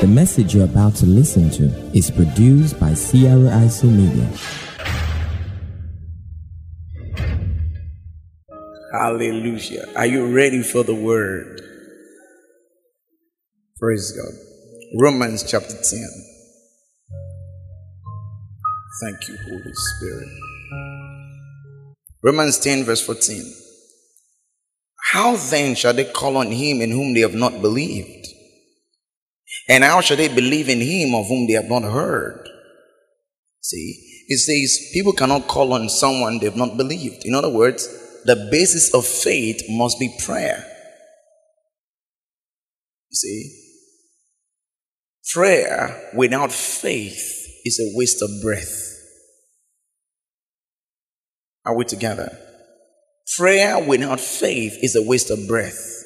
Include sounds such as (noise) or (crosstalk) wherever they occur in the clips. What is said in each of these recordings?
The message you're about to listen to is produced by Sierra ISO Media. Hallelujah. Are you ready for the word? Praise God. Romans chapter 10. Thank you, Holy Spirit. Romans 10, verse 14. How then shall they call on him in whom they have not believed? And how shall they believe in him of whom they have not heard? See, it says people cannot call on someone they've not believed. In other words, the basis of faith must be prayer. You see, prayer without faith is a waste of breath. Are we together? Prayer without faith is a waste of breath.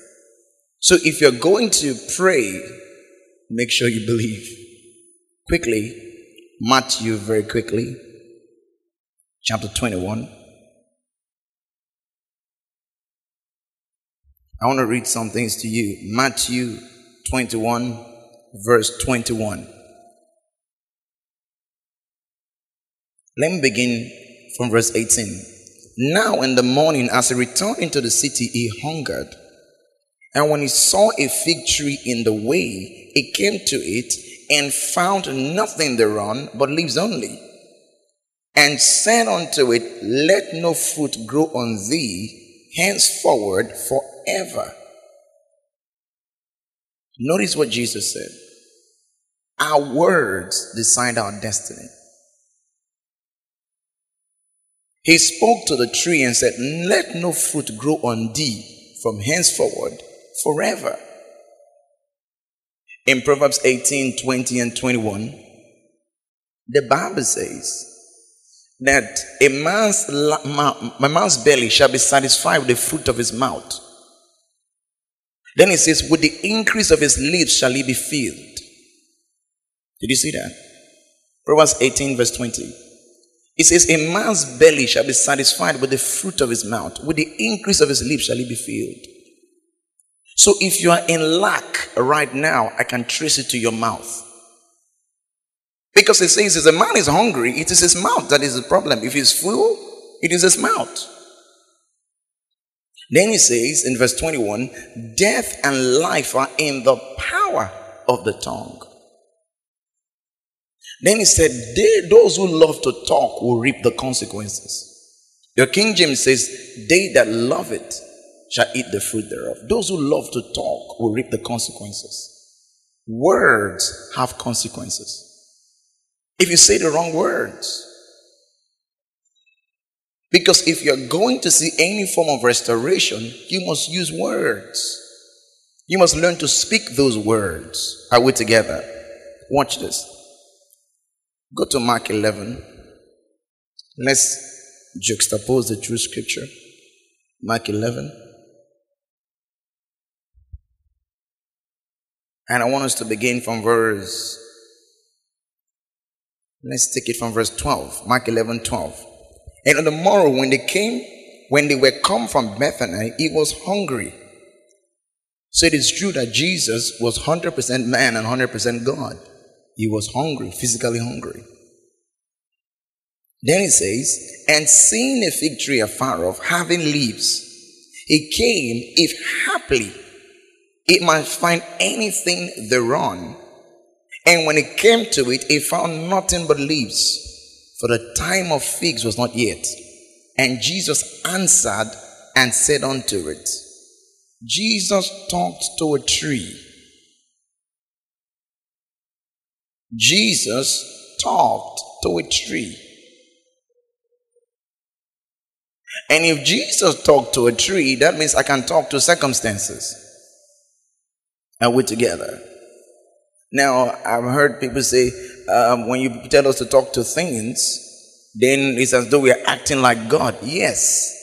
So if you're going to pray, make sure you believe. Quickly, Matthew, very quickly, chapter 21. I want to read some things to you. Matthew 21, verse 21. Let me begin from verse 18. Now in the morning, as he returned into the city, he hungered. And when he saw a fig tree in the way, he came to it and found nothing thereon but leaves only. And said unto it, Let no fruit grow on thee henceforward forever. Notice what Jesus said. Our words decide our destiny. He spoke to the tree and said, Let no fruit grow on thee from henceforward forever. In Proverbs 18 20 and 21, the Bible says that a man's, my man's belly shall be satisfied with the fruit of his mouth. Then it says, With the increase of his lips shall he be filled. Did you see that? Proverbs 18, verse 20. It says, A man's belly shall be satisfied with the fruit of his mouth, with the increase of his lips shall he be filled. So if you are in lack right now, I can trace it to your mouth. Because it says, if a man is hungry, it is his mouth that is the problem. If he's full, it is his mouth. Then he says in verse 21 Death and life are in the power of the tongue. Then he said, Those who love to talk will reap the consequences. Your King James says, They that love it shall eat the fruit thereof. Those who love to talk will reap the consequences. Words have consequences. If you say the wrong words, because if you're going to see any form of restoration, you must use words. You must learn to speak those words. Are we together? Watch this. Go to Mark 11. Let's juxtapose the true scripture. Mark 11. And I want us to begin from verse. Let's take it from verse 12. Mark 11 12. And on the morrow, when they came, when they were come from Bethany, he was hungry. So it is true that Jesus was 100% man and 100% God. He was hungry, physically hungry. Then he says, and seeing a fig tree afar off, having leaves, he came, if haply it might find anything thereon. And when it came to it, it found nothing but leaves, for the time of figs was not yet. And Jesus answered and said unto it, Jesus talked to a tree Jesus talked to a tree. And if Jesus talked to a tree, that means I can talk to circumstances. Are we're together? Now, I've heard people say, um, when you tell us to talk to things, then it's as though we are acting like God. Yes,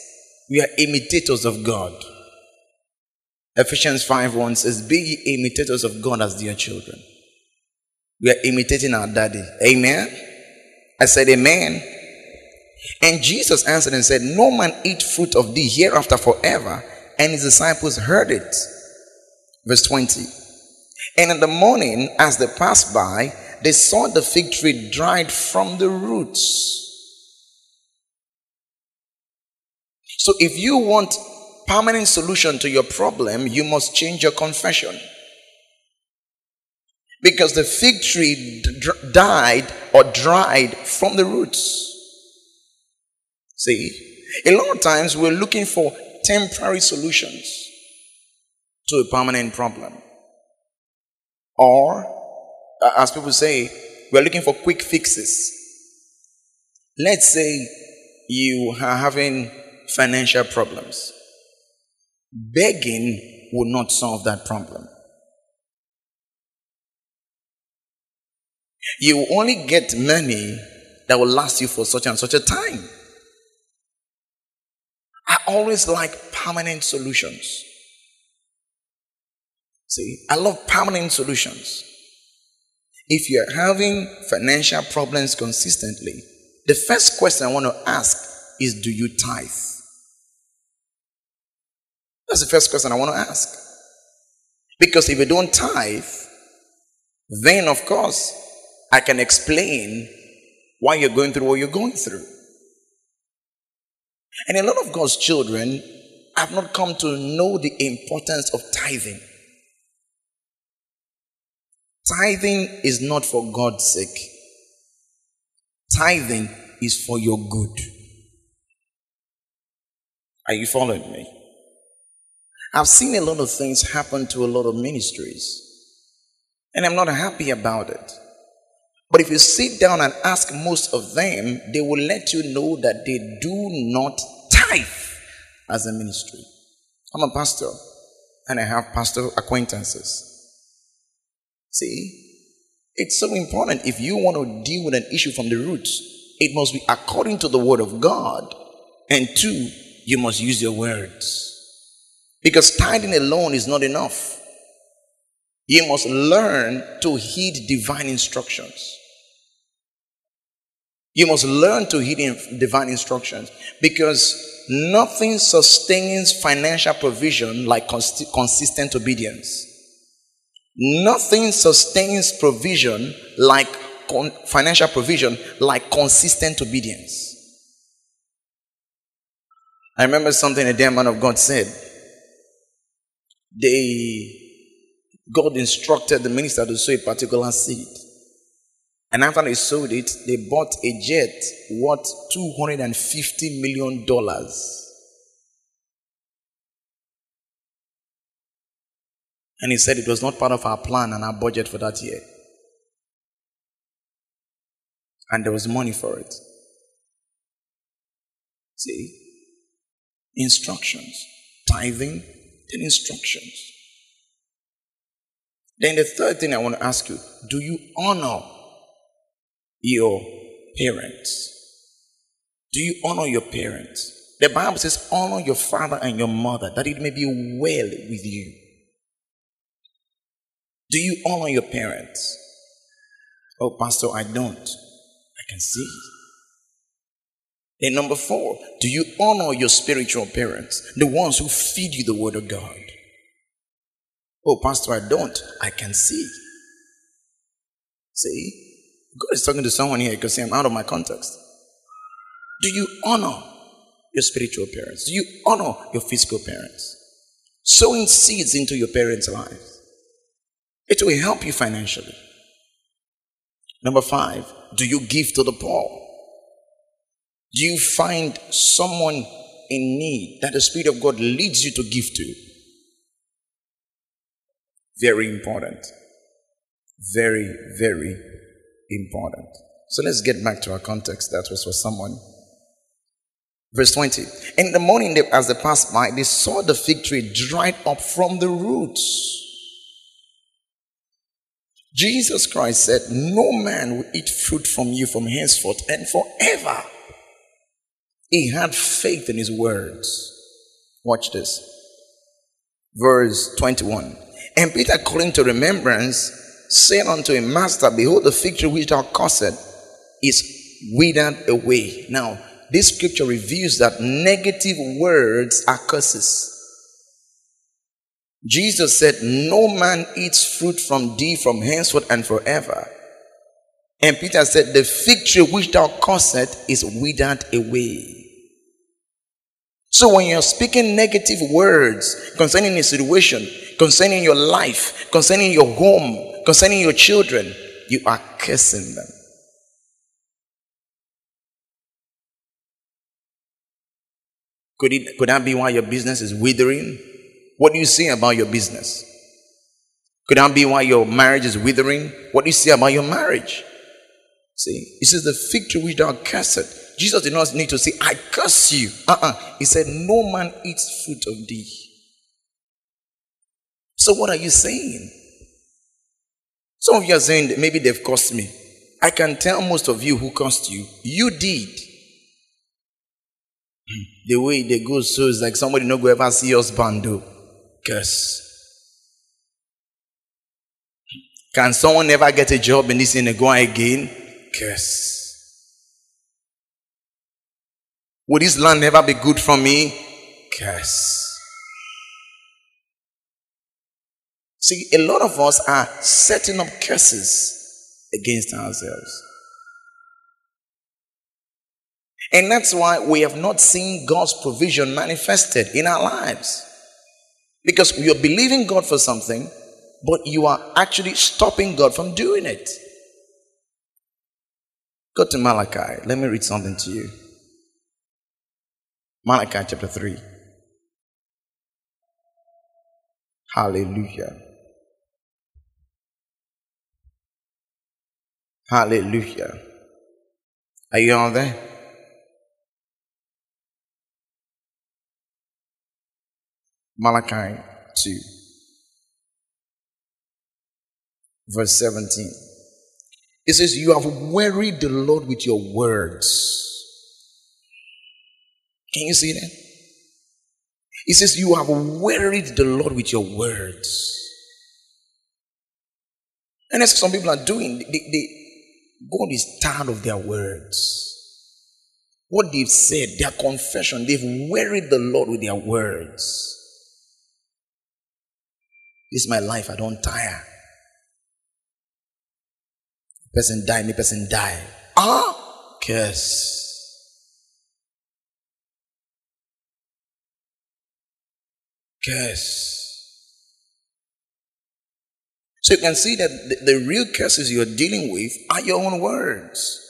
we are imitators of God. Ephesians 5 1 says, Be imitators of God as dear children. We are imitating our daddy. Amen. I said, Amen. And Jesus answered and said, No man eat fruit of thee hereafter forever. And his disciples heard it. Verse 20. And in the morning, as they passed by, they saw the fig tree dried from the roots. So if you want permanent solution to your problem, you must change your confession. Because the fig tree d- died or dried from the roots. See, a lot of times we're looking for temporary solutions to a permanent problem. Or, as people say, we're looking for quick fixes. Let's say you are having financial problems. Begging will not solve that problem. You only get money that will last you for such and such a time. I always like permanent solutions. See, I love permanent solutions. If you're having financial problems consistently, the first question I want to ask is Do you tithe? That's the first question I want to ask. Because if you don't tithe, then of course I can explain why you're going through what you're going through. And a lot of God's children have not come to know the importance of tithing. Tithing is not for God's sake, tithing is for your good. Are you following me? I've seen a lot of things happen to a lot of ministries, and I'm not happy about it. But if you sit down and ask most of them, they will let you know that they do not tithe as a ministry. I'm a pastor, and I have pastor acquaintances. See, it's so important if you want to deal with an issue from the roots, it must be according to the word of God. And two, you must use your words. Because tithing alone is not enough. You must learn to heed divine instructions. You must learn to heed divine instructions because nothing sustains financial provision like consistent obedience. Nothing sustains provision like con- financial provision like consistent obedience. I remember something a dear man of God said. They God instructed the minister to sow a particular seed. And after they sowed it, they bought a jet worth $250 million. And he said it was not part of our plan and our budget for that year. And there was money for it. See? Instructions. Tithing, then instructions. Then the third thing I want to ask you do you honor your parents? Do you honor your parents? The Bible says, honor your father and your mother that it may be well with you. Do you honor your parents? Oh, Pastor, I don't. I can see. And number four, do you honor your spiritual parents, the ones who feed you the word of God? Oh, Pastor, I don't. I can see. See? God is talking to someone here because I'm out of my context. Do you honor your spiritual parents? Do you honor your physical parents? Sowing seeds into your parents' lives. It will help you financially. Number five, do you give to the poor? Do you find someone in need that the Spirit of God leads you to give to? Very important. Very, very important. So let's get back to our context. That was for someone. Verse 20. In the morning, as they passed by, they saw the fig tree dried up from the roots. Jesus Christ said, No man will eat fruit from you from henceforth and forever. He had faith in his words. Watch this. Verse 21. And Peter, calling to remembrance, said unto him, Master, behold, the fig tree which thou cursed is withered away. Now, this scripture reveals that negative words are curses. Jesus said, No man eats fruit from thee from henceforth and forever. And Peter said, The fig tree which thou cursest is withered away. So when you're speaking negative words concerning a situation, concerning your life, concerning your home, concerning your children, you are cursing them. Could, it, could that be why your business is withering? What do you say about your business? Could that be why your marriage is withering? What do you say about your marriage? See, he says, The fig tree which thou cursed. Jesus did not need to say, I curse you. Uh uh He said, No man eats fruit of thee. So, what are you saying? Some of you are saying maybe they've cursed me. I can tell most of you who cursed you, you did. The way they go so it's like somebody not go ever see us bando. Curse. Can someone never get a job in this go again? Curse. Will this land never be good for me? Curse. See, a lot of us are setting up curses against ourselves. And that's why we have not seen God's provision manifested in our lives. Because you're believing God for something, but you are actually stopping God from doing it. Go to Malachi. Let me read something to you. Malachi chapter 3. Hallelujah. Hallelujah. Are you all there? Malachi 2, verse 17. It says, You have wearied the Lord with your words. Can you see that? It says, You have wearied the Lord with your words. And that's what some people are doing. They, they, God is tired of their words. What they've said, their confession, they've wearied the Lord with their words. This is my life, I don't tire. A Person die, me person die. Ah, curse. Curse. So you can see that the, the real curses you're dealing with are your own words.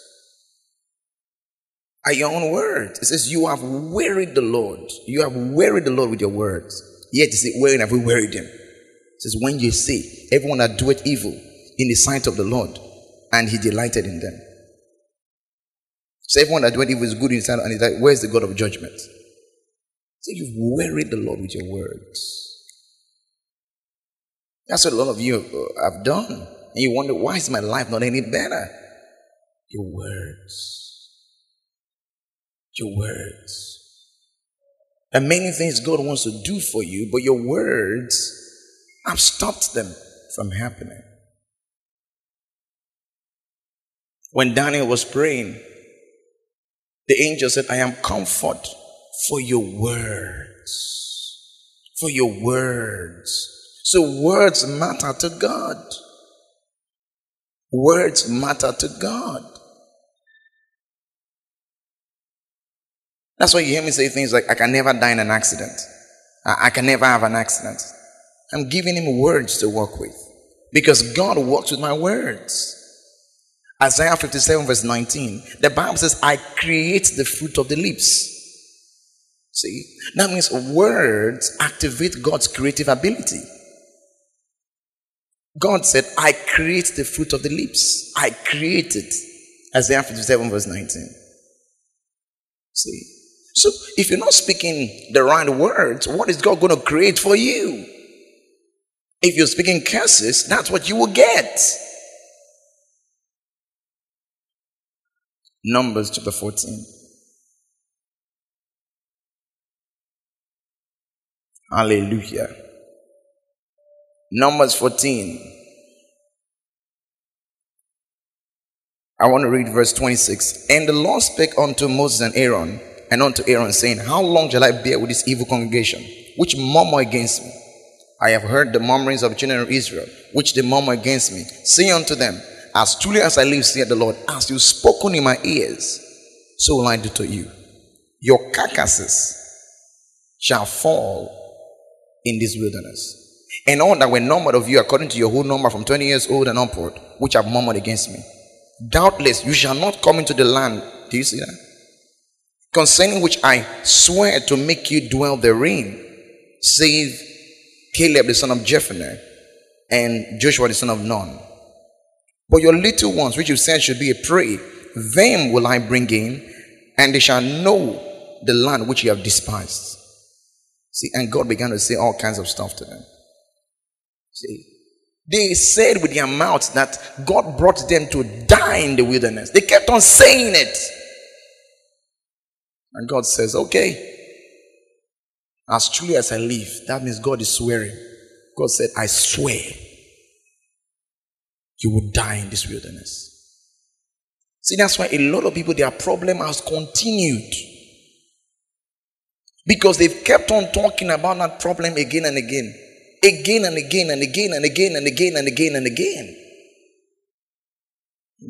Are your own words. It says, You have wearied the Lord. You have wearied the Lord with your words. Yet, you say, Wherein have we wearied him? It says, When you say, Everyone that doeth evil in the sight of the Lord, and he delighted in them. So, everyone that doeth evil is good in his sight, and he's like, Where's the God of judgment? So, you've wearied the Lord with your words. That's what a lot of you have done. And you wonder, why is my life not any better? Your words. Your words. And many things God wants to do for you, but your words have stopped them from happening. When Daniel was praying, the angel said, I am comfort for your words. For your words. So words matter to God. Words matter to God. That's why you hear me say things like, I can never die in an accident. I, I can never have an accident. I'm giving him words to work with. Because God works with my words. Isaiah 57, verse 19. The Bible says, I create the fruit of the lips. See? That means words activate God's creative ability. God said, I create the fruit of the lips. I create it. Isaiah 57, verse 19. See? So, if you're not speaking the right words, what is God going to create for you? If you're speaking curses, that's what you will get. Numbers chapter 14. Hallelujah. Numbers 14. I want to read verse 26. And the Lord spake unto Moses and Aaron, and unto Aaron, saying, How long shall I bear with this evil congregation, which murmur against me? I have heard the murmurings of the children of Israel, which they murmur against me. Say unto them, As truly as I live, saith the Lord, as you spoken in my ears, so will I do to you. Your carcasses shall fall in this wilderness. And all that were numbered of you, according to your whole number from 20 years old and upward, which have murmured against me. Doubtless you shall not come into the land. Do you see that? Concerning which I swear to make you dwell therein, save Caleb the son of Jephunneh and Joshua the son of Nun. But your little ones, which you said should be a prey, them will I bring in, and they shall know the land which you have despised. See, and God began to say all kinds of stuff to them. See, they said with their mouths that God brought them to die in the wilderness. They kept on saying it. And God says, okay, as truly as I live, that means God is swearing. God said, I swear you will die in this wilderness. See, that's why a lot of people, their problem has continued. Because they've kept on talking about that problem again and again. Again and again and again and again and again and again and again.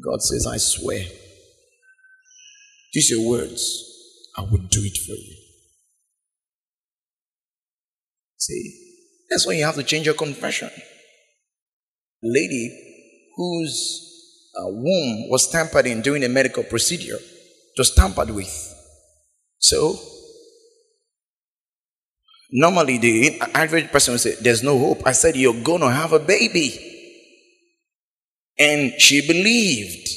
God says, I swear. These your words. I will do it for you. See, that's why you have to change your confession. A lady whose uh, womb was tampered in during a medical procedure was tampered with. So, normally the average person would say, There's no hope. I said, You're going to have a baby. And she believed.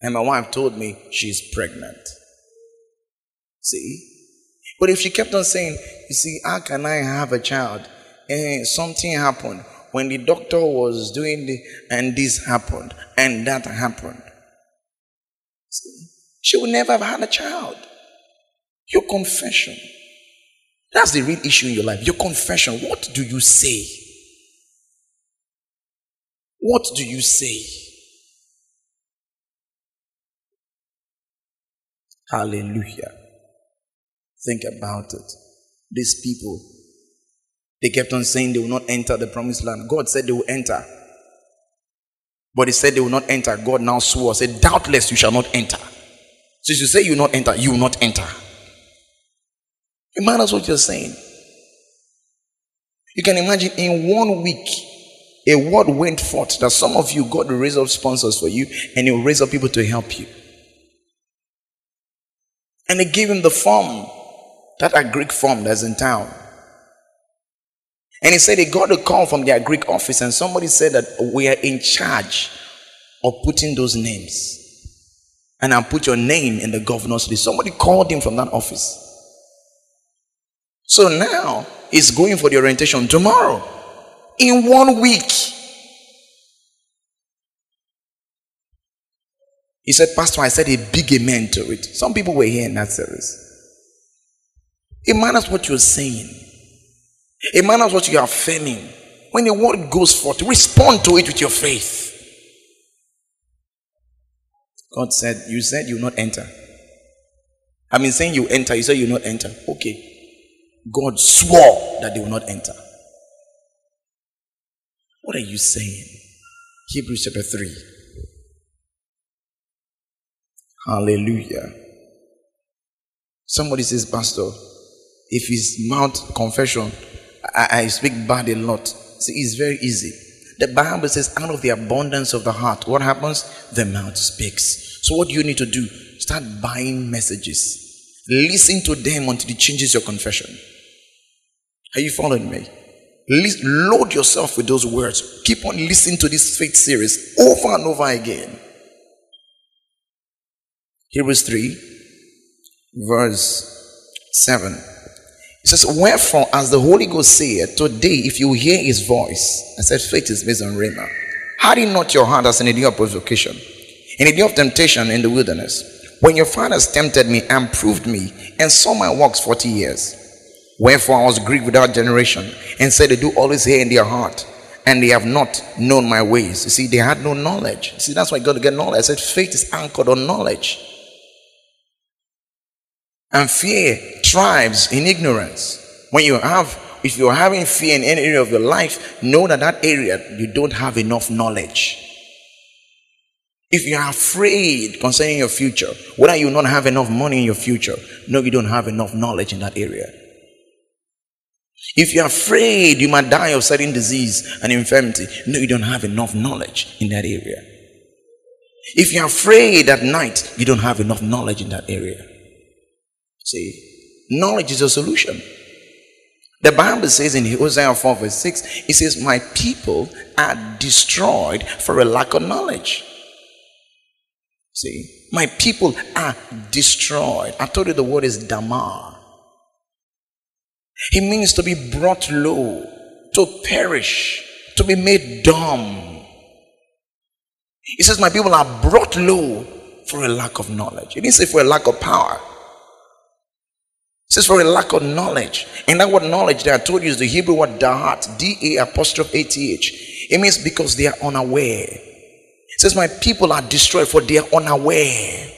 And my wife told me she's pregnant. See? But if she kept on saying, You see, how can I have a child? And something happened when the doctor was doing the, and this happened, and that happened. See? She would never have had a child. Your confession. That's the real issue in your life. Your confession. What do you say? What do you say? Hallelujah. Think about it. These people, they kept on saying they will not enter the promised land. God said they will enter. But he said they will not enter. God now swore, said, Doubtless you shall not enter. So if you say you will not enter, you will not enter. Matters what you're saying. You can imagine in one week, a word went forth that some of you God will raise up sponsors for you and He will raise up people to help you. And they gave him the form, that Greek form that's in town. And he said he got a call from their Greek office, and somebody said that we are in charge of putting those names. And I'll put your name in the governor's list. Somebody called him from that office. So now he's going for the orientation tomorrow. In one week. He said, Pastor, I said a big amen to it. Some people were here in that service. It matters what you're saying, it matters what you are affirming. When the word goes forth, respond to it with your faith. God said, You said you will not enter. I've been saying you enter. You said you will not enter. Okay. God swore that they will not enter. What are you saying? Hebrews chapter 3. Hallelujah. Somebody says, Pastor, if his mouth confession, I, I speak bad a lot. See, it's very easy. The Bible says, out of the abundance of the heart, what happens? The mouth speaks. So, what do you need to do? Start buying messages. Listen to them until it changes your confession. Are you following me? Load yourself with those words. Keep on listening to this faith series over and over again. Hebrews 3, verse 7. It says, Wherefore, as the Holy Ghost saith, today, if you hear his voice, I said, faith is based on Rhema. Harden not your heart as in a day of provocation, in a day of temptation in the wilderness, when your fathers tempted me and proved me, and saw my works forty years. Wherefore I was grieved without generation, and said, They do always hear in their heart, and they have not known my ways. You see, they had no knowledge. You see, that's why you got to get knowledge. I said, faith is anchored on knowledge. And fear thrives in ignorance. When you have if you're having fear in any area of your life, know that that area you don't have enough knowledge. If you're afraid concerning your future, whether you not have enough money in your future, no, you don't have enough knowledge in that area. If you're afraid you might die of certain disease and infirmity, no, you don't have enough knowledge in that area. If you're afraid at night, you don't have enough knowledge in that area. See, knowledge is a solution. The Bible says in Hosea 4, verse 6, it says, My people are destroyed for a lack of knowledge. See, my people are destroyed. I told you the word is damar. It means to be brought low, to perish, to be made dumb. He says, My people are brought low for a lack of knowledge. He didn't say for a lack of power says for a lack of knowledge. And that word knowledge that I told you is the Hebrew word dahat, D-A apostrophe A-T-H. It means because they are unaware. It says my people are destroyed for they are unaware.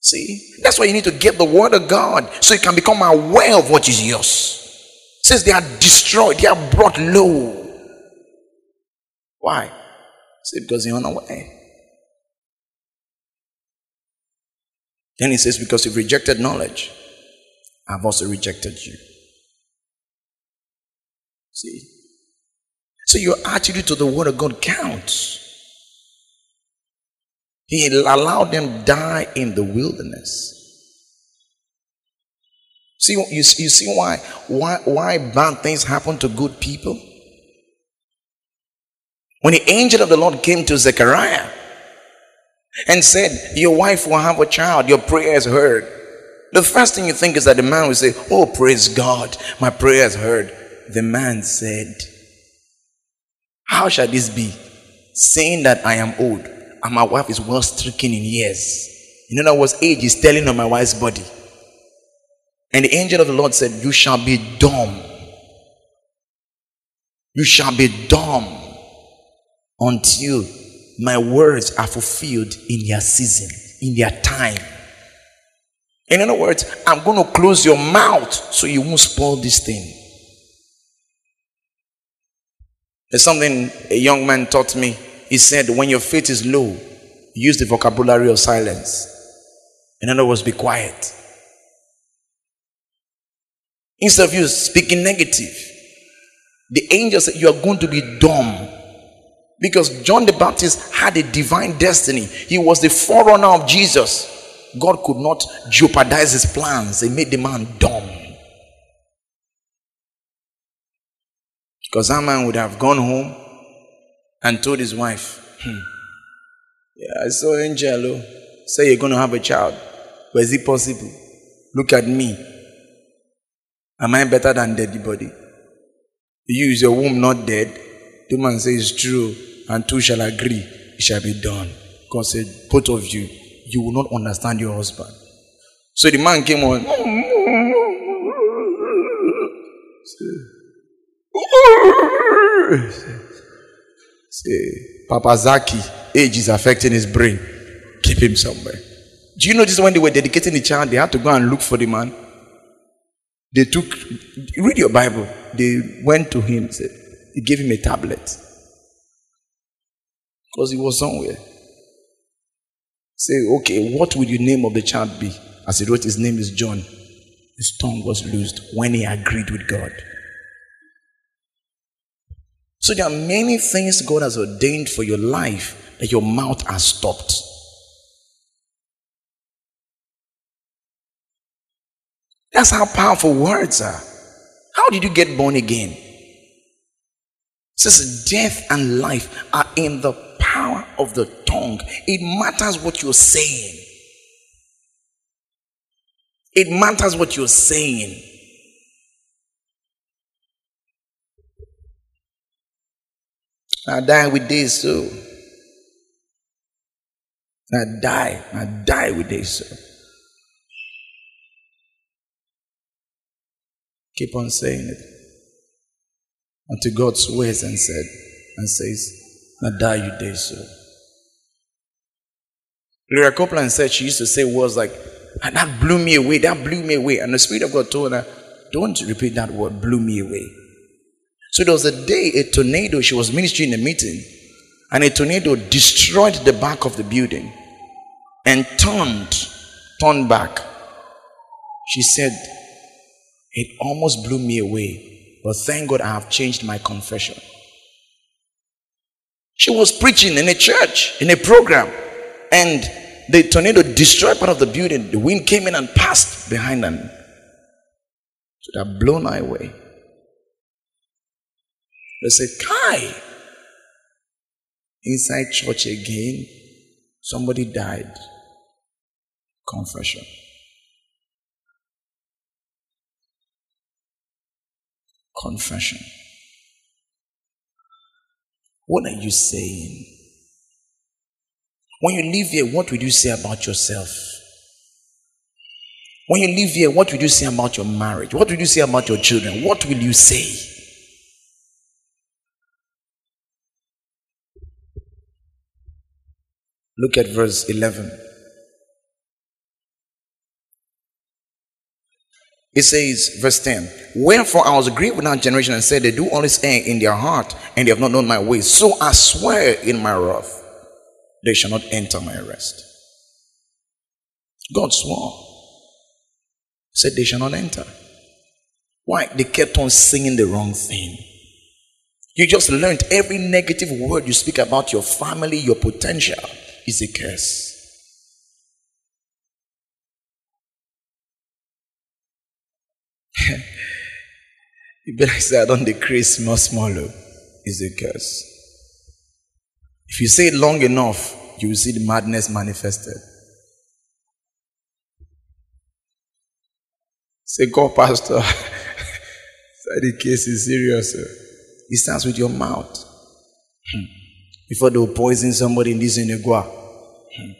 See? That's why you need to get the word of God so you can become aware of what is yours. It says they are destroyed, they are brought low. Why? See, because they're unaware. Then he says, because you've rejected knowledge. I've also rejected you. See? So your attitude to the word of God counts. He allowed them die in the wilderness. See, you, you see why, why, why bad things happen to good people? When the angel of the Lord came to Zechariah and said, Your wife will have a child, your prayer is heard. The first thing you think is that the man will say, Oh, praise God, my prayer is heard. The man said, How shall this be? Saying that I am old and my wife is well stricken in years. In other words, age is telling on my wife's body. And the angel of the Lord said, You shall be dumb. You shall be dumb until my words are fulfilled in their season, in their time. In other words, I'm going to close your mouth so you won't spoil this thing. There's something a young man taught me. He said, When your faith is low, use the vocabulary of silence. In other words, be quiet. Instead of you speaking negative, the angel said, You are going to be dumb. Because John the Baptist had a divine destiny, he was the forerunner of Jesus. God could not jeopardize his plans. He made the man dumb. Because that man would have gone home and told his wife, hmm, Yeah, I saw Angelo say you're going to have a child. Is it possible? Look at me. Am I better than dead body? You is your womb not dead? The man says it's true, and two shall agree, it shall be done. God said, Both of you you will not understand your husband. So the man came on. Say, Papa Zaki, age is affecting his brain. Keep him somewhere. Do you notice when they were dedicating the child, they had to go and look for the man? They took, read your Bible. They went to him, said, he gave him a tablet. Because he was somewhere. Say, okay, what would the name of the child be? As he wrote, his name is John. His tongue was loosed when he agreed with God. So there are many things God has ordained for your life that your mouth has stopped. That's how powerful words are. How did you get born again? Says death and life are in the power of the tongue. It matters what you're saying. It matters what you're saying. I die with this so. I die. I die with this so. Keep on saying it until God swears and said and says, I die you day so. Gloria Copeland said she used to say words like, and that blew me away, that blew me away. And the Spirit of God told her, Don't repeat that word, blew me away. So there was a day a tornado, she was ministering in a meeting, and a tornado destroyed the back of the building and turned, turned back. She said, It almost blew me away, but thank God I have changed my confession. She was preaching in a church, in a program, and the tornado destroyed part of the building. The wind came in and passed behind them. So they blown her away. They said, Kai, inside church again, somebody died. Confession. Confession. What are you saying? When you leave here, what will you say about yourself? When you leave here, what will you say about your marriage? What will you say about your children? What will you say? Look at verse 11. It says, verse 10 Wherefore I was grieved with that generation and said, They do always err in their heart, and they have not known my ways. So I swear in my wrath, they shall not enter my rest. God swore. Said they shall not enter. Why? They kept on singing the wrong thing. You just learned every negative word you speak about your family, your potential is a curse. (laughs) you better say, I don't decrease small, smaller. Is a curse. If you say it long enough, you will see the madness manifested. Say, God, Pastor, (laughs) the case is serious. It starts with your mouth. Hmm. Before they will poison somebody in this Inegua. Hmm.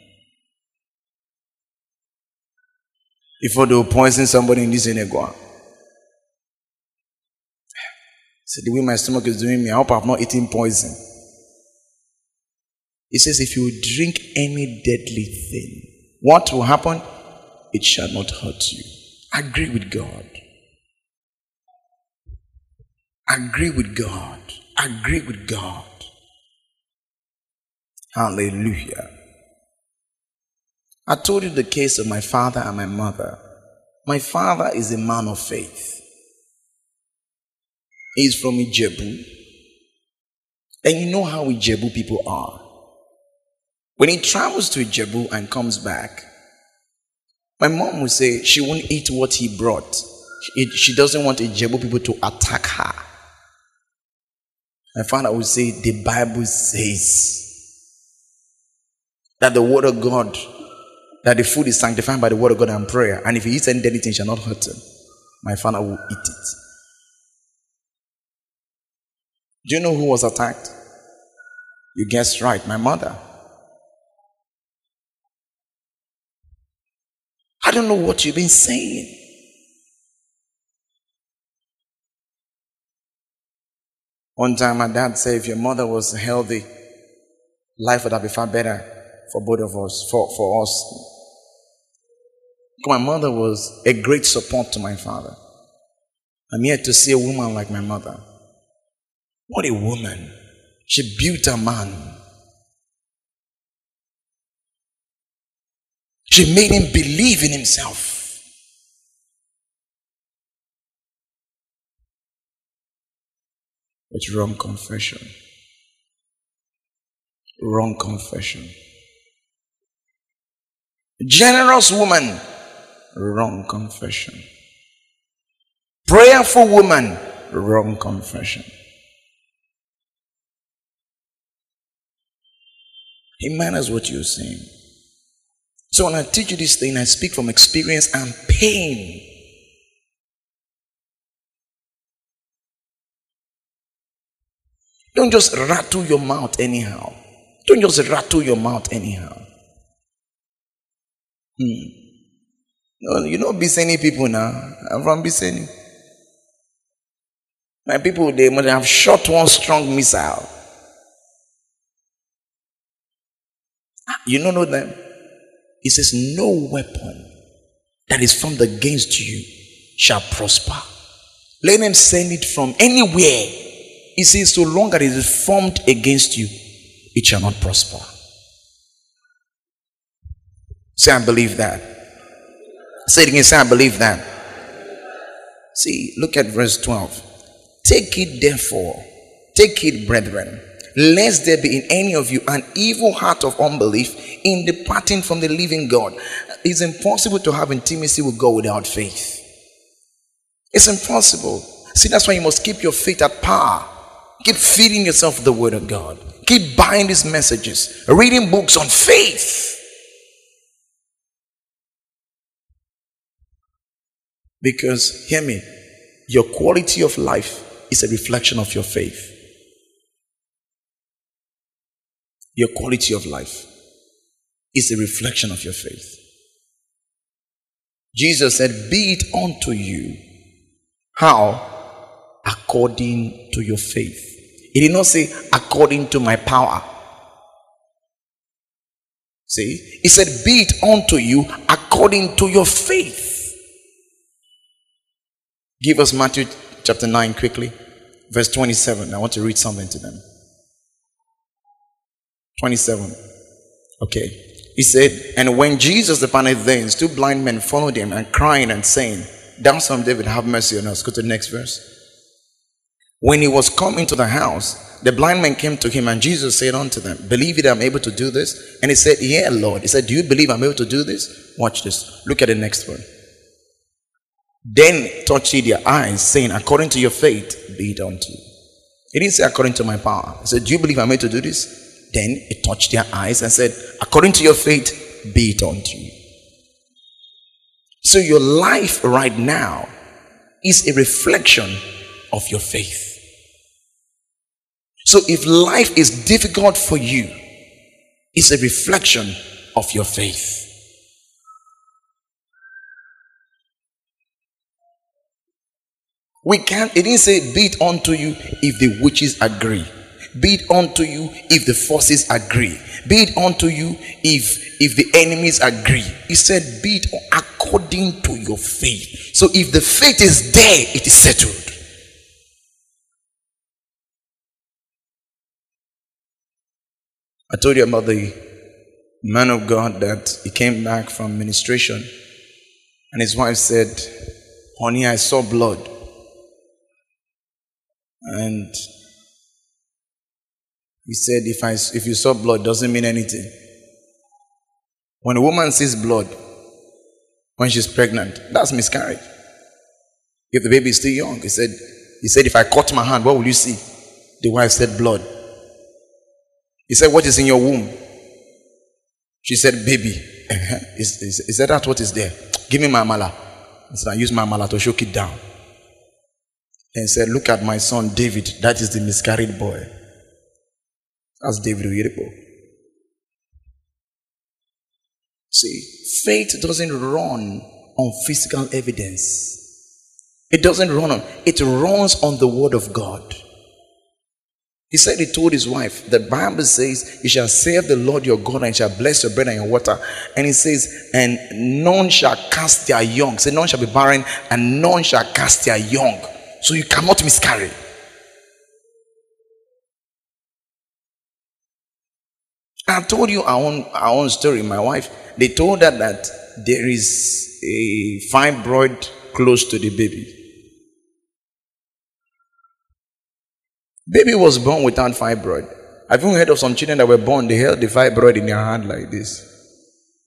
Before they will poison somebody in this Inegua. So the way my stomach is doing me, I hope I've not eaten poison. It says, if you drink any deadly thing, what will happen? It shall not hurt you. Agree with God. Agree with God. Agree with God. Hallelujah. I told you the case of my father and my mother. My father is a man of faith. He's from Ijebu. And you know how Ijebu people are. When he travels to Ijebu and comes back, my mom would say she won't eat what he brought. She, she doesn't want Ijebu people to attack her. My father would say, The Bible says that the word of God, that the food is sanctified by the word of God and prayer. And if he eats any it shall not hurt him. My father will eat it. Do you know who was attacked? You guessed right, my mother. I don't know what you've been saying. One time, my dad said, if your mother was healthy, life would have been far better for both of us, for, for us. My mother was a great support to my father. I'm yet to see a woman like my mother. What a woman. She built a man. She made him believe in himself. It's wrong confession. Wrong confession. Generous woman, wrong confession. Prayerful woman, wrong confession. It matters what you're saying. So when I teach you this thing, I speak from experience and pain. Don't just rattle your mouth anyhow. Don't just rattle your mouth anyhow. Hmm. No, you know Biseni people now. I'm from Biseni. My people, they must have shot one strong missile. You don't know them? He says, No weapon that is formed against you shall prosper. Let them send it from anywhere. He says, so long as it is formed against you, it shall not prosper. Say, I believe that. Say it again, say, I believe that. See, look at verse 12. Take it, therefore, take it, brethren, lest there be in any of you an evil heart of unbelief in departing from the living God. It's impossible to have intimacy with God without faith. It's impossible. See, that's why you must keep your faith at par. Keep feeding yourself the Word of God. Keep buying these messages, reading books on faith. Because, hear me, your quality of life is a reflection of your faith. Your quality of life is a reflection of your faith. Jesus said, Be it unto you. How? According to your faith. He did not say, according to my power. See? He said, Be it unto you according to your faith. Give us Matthew chapter 9 quickly, verse 27. I want to read something to them. 27. Okay. He said, And when Jesus departed thence, two blind men followed him and crying and saying, Thou son of David, have mercy on us. Go to the next verse. When he was come into the house, the blind men came to him, and Jesus said unto them, Believe it, I'm able to do this. And he said, Yeah, Lord. He said, Do you believe I'm able to do this? Watch this. Look at the next one. Then touched he their eyes, saying, According to your faith, be it unto you. He didn't say, According to my power. He said, Do you believe I'm able to do this? Then he touched their eyes and said, According to your faith, be it unto you. So your life right now is a reflection of your faith. So if life is difficult for you, it's a reflection of your faith. We can't, it didn't say, be it unto you if the witches agree. Be it unto you if the forces agree. Be it unto you if if the enemies agree. He said, be it according to your faith. So if the faith is there, it is settled. I told you about the man of God that he came back from ministration and his wife said, Honey, I saw blood. And he said, if, I, if you saw blood, doesn't mean anything. When a woman sees blood, when she's pregnant, that's miscarriage. If the baby is still young, he said, he said, if I cut my hand, what will you see? The wife said, blood. He said, what is in your womb? She said, baby. (laughs) said, that's what is there. Give me my mala. He said, I use my mala to choke it down and he said, Look at my son David. That is the miscarried boy. That's David Oyedepo. See, faith doesn't run on physical evidence. It doesn't run on, it runs on the word of God. He said he told his wife, the Bible says, You shall serve the Lord your God and shall bless your bread and your water. And he says, And none shall cast their young. Say, none shall be barren, and none shall cast their young. So you cannot miscarry. I told you our own, our own story. My wife, they told her that there is a fibroid close to the baby. Baby was born without fibroid. I've even heard of some children that were born, they held the fibroid in their hand like this.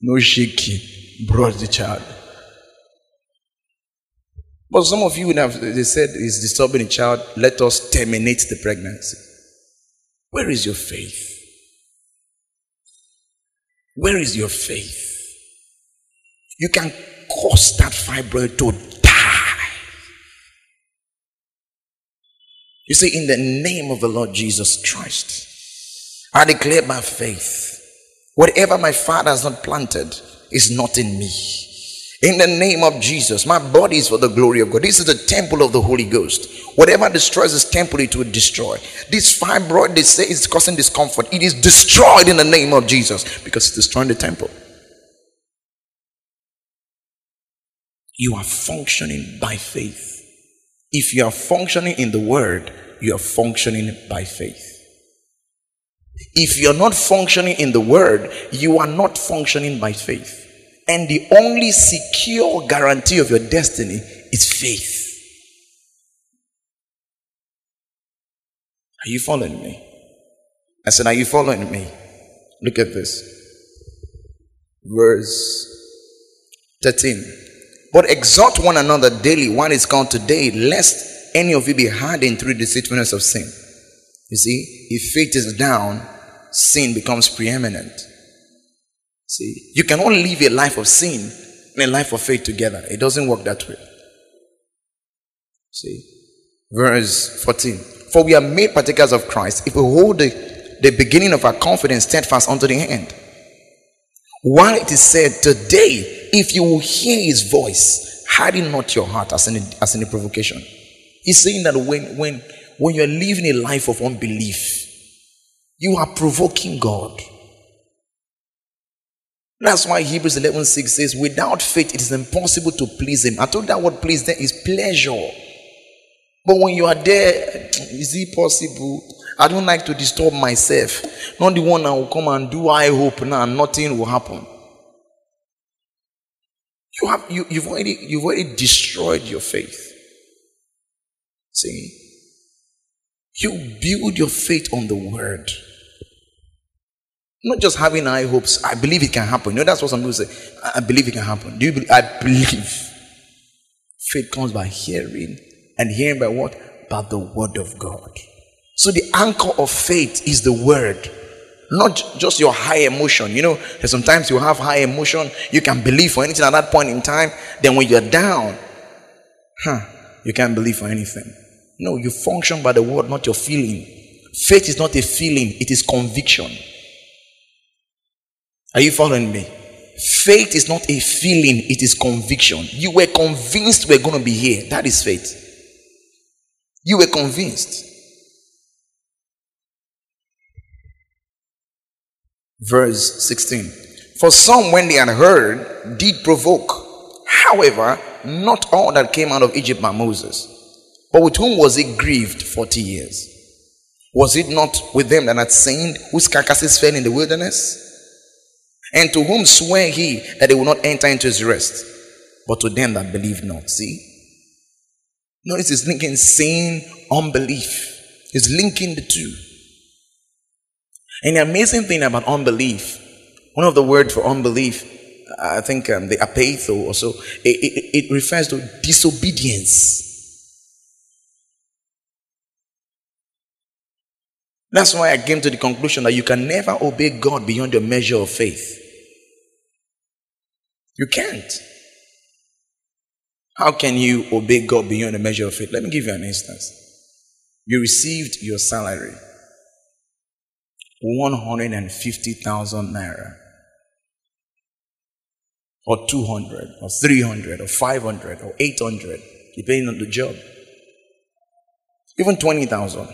No shaking, brought the child. But some of you would have they said is disturbing the child, let us terminate the pregnancy. Where is your faith? Where is your faith? You can cause that fibroid to die. You see, in the name of the Lord Jesus Christ, I declare by faith, whatever my father has not planted is not in me. In the name of Jesus, my body is for the glory of God. This is the temple of the Holy Ghost. Whatever destroys this temple, it will destroy. This fibroid, they say, is causing discomfort. It is destroyed in the name of Jesus because it's destroying the temple. You are functioning by faith. If you are functioning in the word, you are functioning by faith. If you're not functioning in the word, you are not functioning by faith. And the only secure guarantee of your destiny is faith. Are you following me? I said, Are you following me? Look at this. Verse 13. But exhort one another daily while it's called today, lest any of you be hardened through the deceitfulness of sin. You see, if faith is down, sin becomes preeminent. See, you cannot live a life of sin and a life of faith together. It doesn't work that way. See, verse 14. For we are made partakers of Christ if we hold the, the beginning of our confidence steadfast unto the end. While it is said, Today, if you will hear his voice, harden not your heart as any as any provocation. He's saying that when when when you're living a life of unbelief, you are provoking God. That's why Hebrews 11 6 says, Without faith, it is impossible to please Him. I told that what please there is pleasure. But when you are there, is it possible? I don't like to disturb myself. Not the one that will come and do I hope now, nothing will happen. You have you, you've already you've already destroyed your faith. See? You build your faith on the word. Not just having high hopes. I believe it can happen. You know, that's what some people say. I believe it can happen. Do you believe? I believe. Faith comes by hearing. And hearing by what? By the word of God. So the anchor of faith is the word. Not just your high emotion. You know, sometimes you have high emotion, you can believe for anything at that point in time. Then when you're down, huh, you can't believe for anything. No, you function by the word, not your feeling. Faith is not a feeling, it is conviction. Are you following me? Faith is not a feeling, it is conviction. You were convinced we're going to be here. That is faith. You were convinced. Verse 16. For some, when they had heard, did provoke. However, not all that came out of Egypt by Moses. But with whom was he grieved 40 years? Was it not with them that had sinned, whose carcasses fell in the wilderness? And to whom sware he that they will not enter into his rest? But to them that believe not. See? Notice he's linking sin, unbelief. He's linking the two. And the amazing thing about unbelief, one of the words for unbelief, I think um, the apatho also, it, it, it refers to disobedience. That's why I came to the conclusion that you can never obey God beyond your measure of faith. You can't. How can you obey God beyond the measure of faith? Let me give you an instance. You received your salary 150,000 naira, or 200, or 300, or 500, or 800, depending on the job. Even 20,000,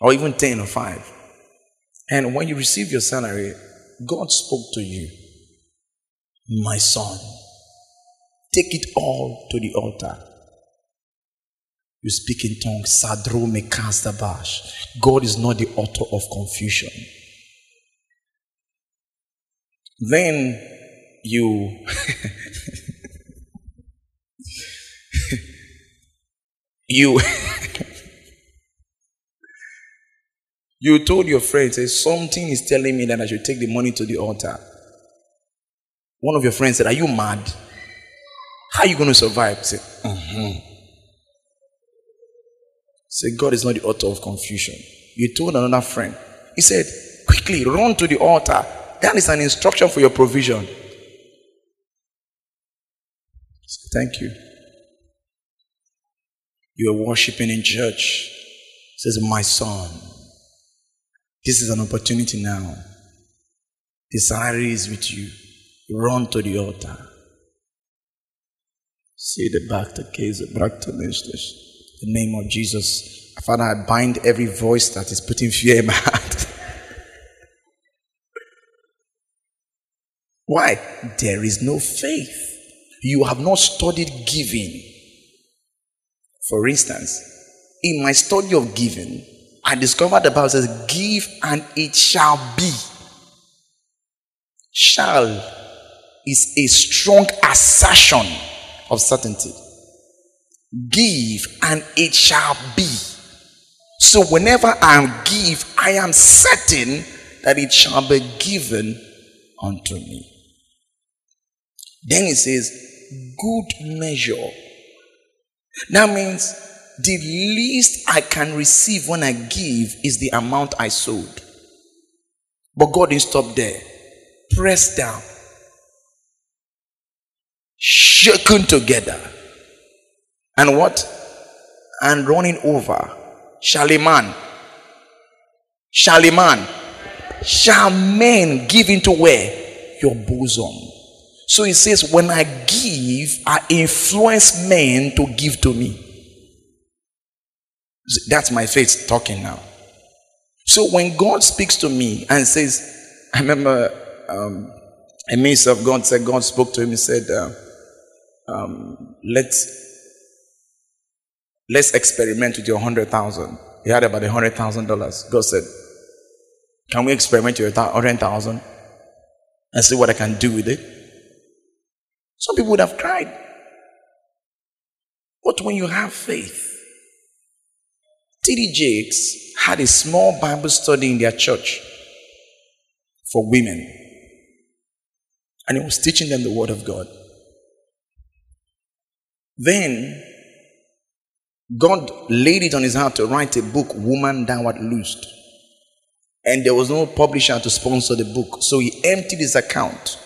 or even 10 or 5. And when you receive your salary, God spoke to you, My son, Take it all to the altar. You speak in tongues. Sadro bash. God is not the author of confusion. Then you (laughs) you (laughs) you told your friend say something is telling me that I should take the money to the altar. One of your friends said, "Are you mad?" How are you going to survive? Say, mm-hmm. Say, God is not the author of confusion. You told another friend. He said, quickly run to the altar. That is an instruction for your provision. Say, Thank you. You are worshiping in church. Says, My son, this is an opportunity now. Salary is with you. Run to the altar. Say the back to case back to The name of Jesus. Father, I bind every voice that is putting fear in my heart. (laughs) Why? There is no faith. You have not studied giving. For instance, in my study of giving, I discovered the Bible says, Give and it shall be. Shall is a strong assertion of certainty. Give and it shall be. So whenever I give, I am certain that it shall be given unto me. Then it says, good measure. That means the least I can receive when I give is the amount I sold. But God didn't stop there. Press down, shaken together, and what? And running over. Shaliman. Shaliman. Shall men give into where? Your bosom. So he says, when I give, I influence men to give to me. That's my faith talking now. So when God speaks to me and says, I remember um, a minister of God said, God spoke to him and said, uh, um, let's let's experiment with your hundred thousand. He had about a hundred thousand dollars. God said, Can we experiment with your hundred thousand and see what I can do with it? Some people would have cried. But when you have faith, T.D. Jakes had a small Bible study in their church for women. And he was teaching them the Word of God. Then God laid it on his heart to write a book, Woman Thou Art Loosed. And there was no publisher to sponsor the book. So he emptied his account.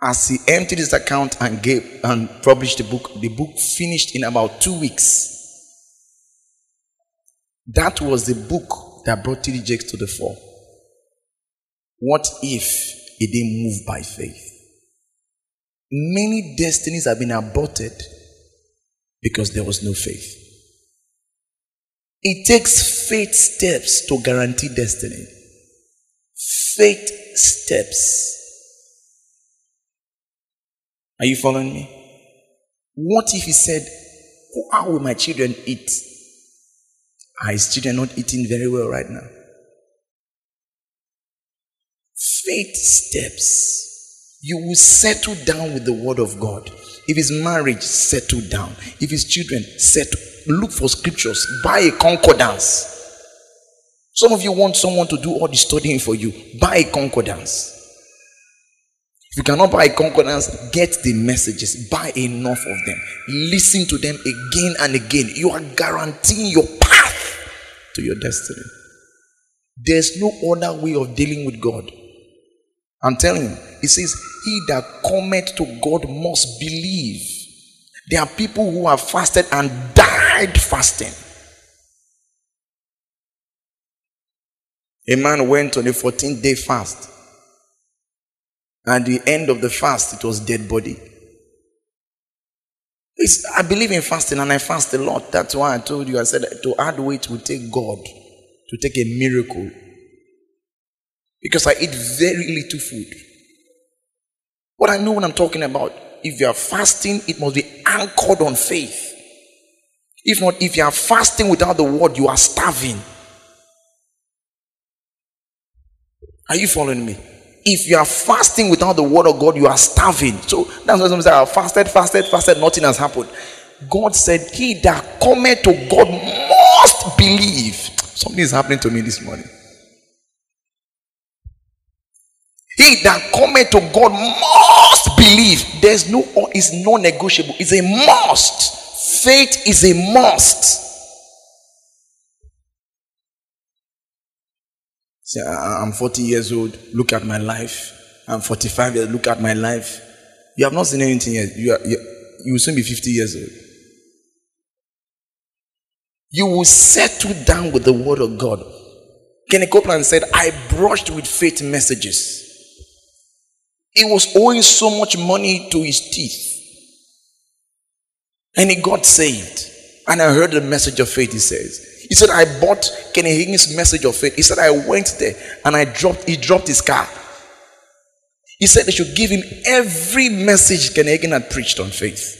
As he emptied his account and gave and published the book, the book finished in about two weeks. That was the book that brought T.D. Jakes to the fore. What if he didn't move by faith? Many destinies have been aborted because there was no faith. It takes faith steps to guarantee destiny. Faith steps. Are you following me? What if he said, How will my children eat? Are his children not eating very well right now? Faith steps. You will settle down with the word of God. If it's marriage, settle down. If it's children, settle. Look for scriptures. Buy a concordance. Some of you want someone to do all the studying for you. Buy a concordance. If you cannot buy a concordance, get the messages. Buy enough of them. Listen to them again and again. You are guaranteeing your to your destiny. There's no other way of dealing with God. I'm telling you, he says, He that cometh to God must believe. There are people who have fasted and died fasting. A man went on a 14 day fast. At the end of the fast, it was dead body. It's, I believe in fasting and I fast a lot. That's why I told you, I said to add weight will take God to take a miracle because I eat very little food. But I know what I'm talking about. If you are fasting, it must be anchored on faith. If not, if you are fasting without the word, you are starving. Are you following me? If you are fasting without the word of God, you are starving. So that's why some say, I fasted, fasted, fasted, nothing has happened. God said, He that cometh to God must believe. Something is happening to me this morning. He that cometh to God must believe. There's no, it's non negotiable. It's a must. Faith is a must. See, I'm 40 years old. Look at my life. I'm 45 years. Look at my life. You have not seen anything yet. You, are, you, you will soon be 50 years old. You will settle down with the word of God. Kenneth Copeland said, I brushed with faith messages. He was owing so much money to his teeth. And he got saved. And I heard the message of faith, he says. He said, I bought Kenneth Hagin's message of faith. He said, I went there and I dropped, he dropped his car. He said they should give him every message Kenneth Hagin had preached on faith.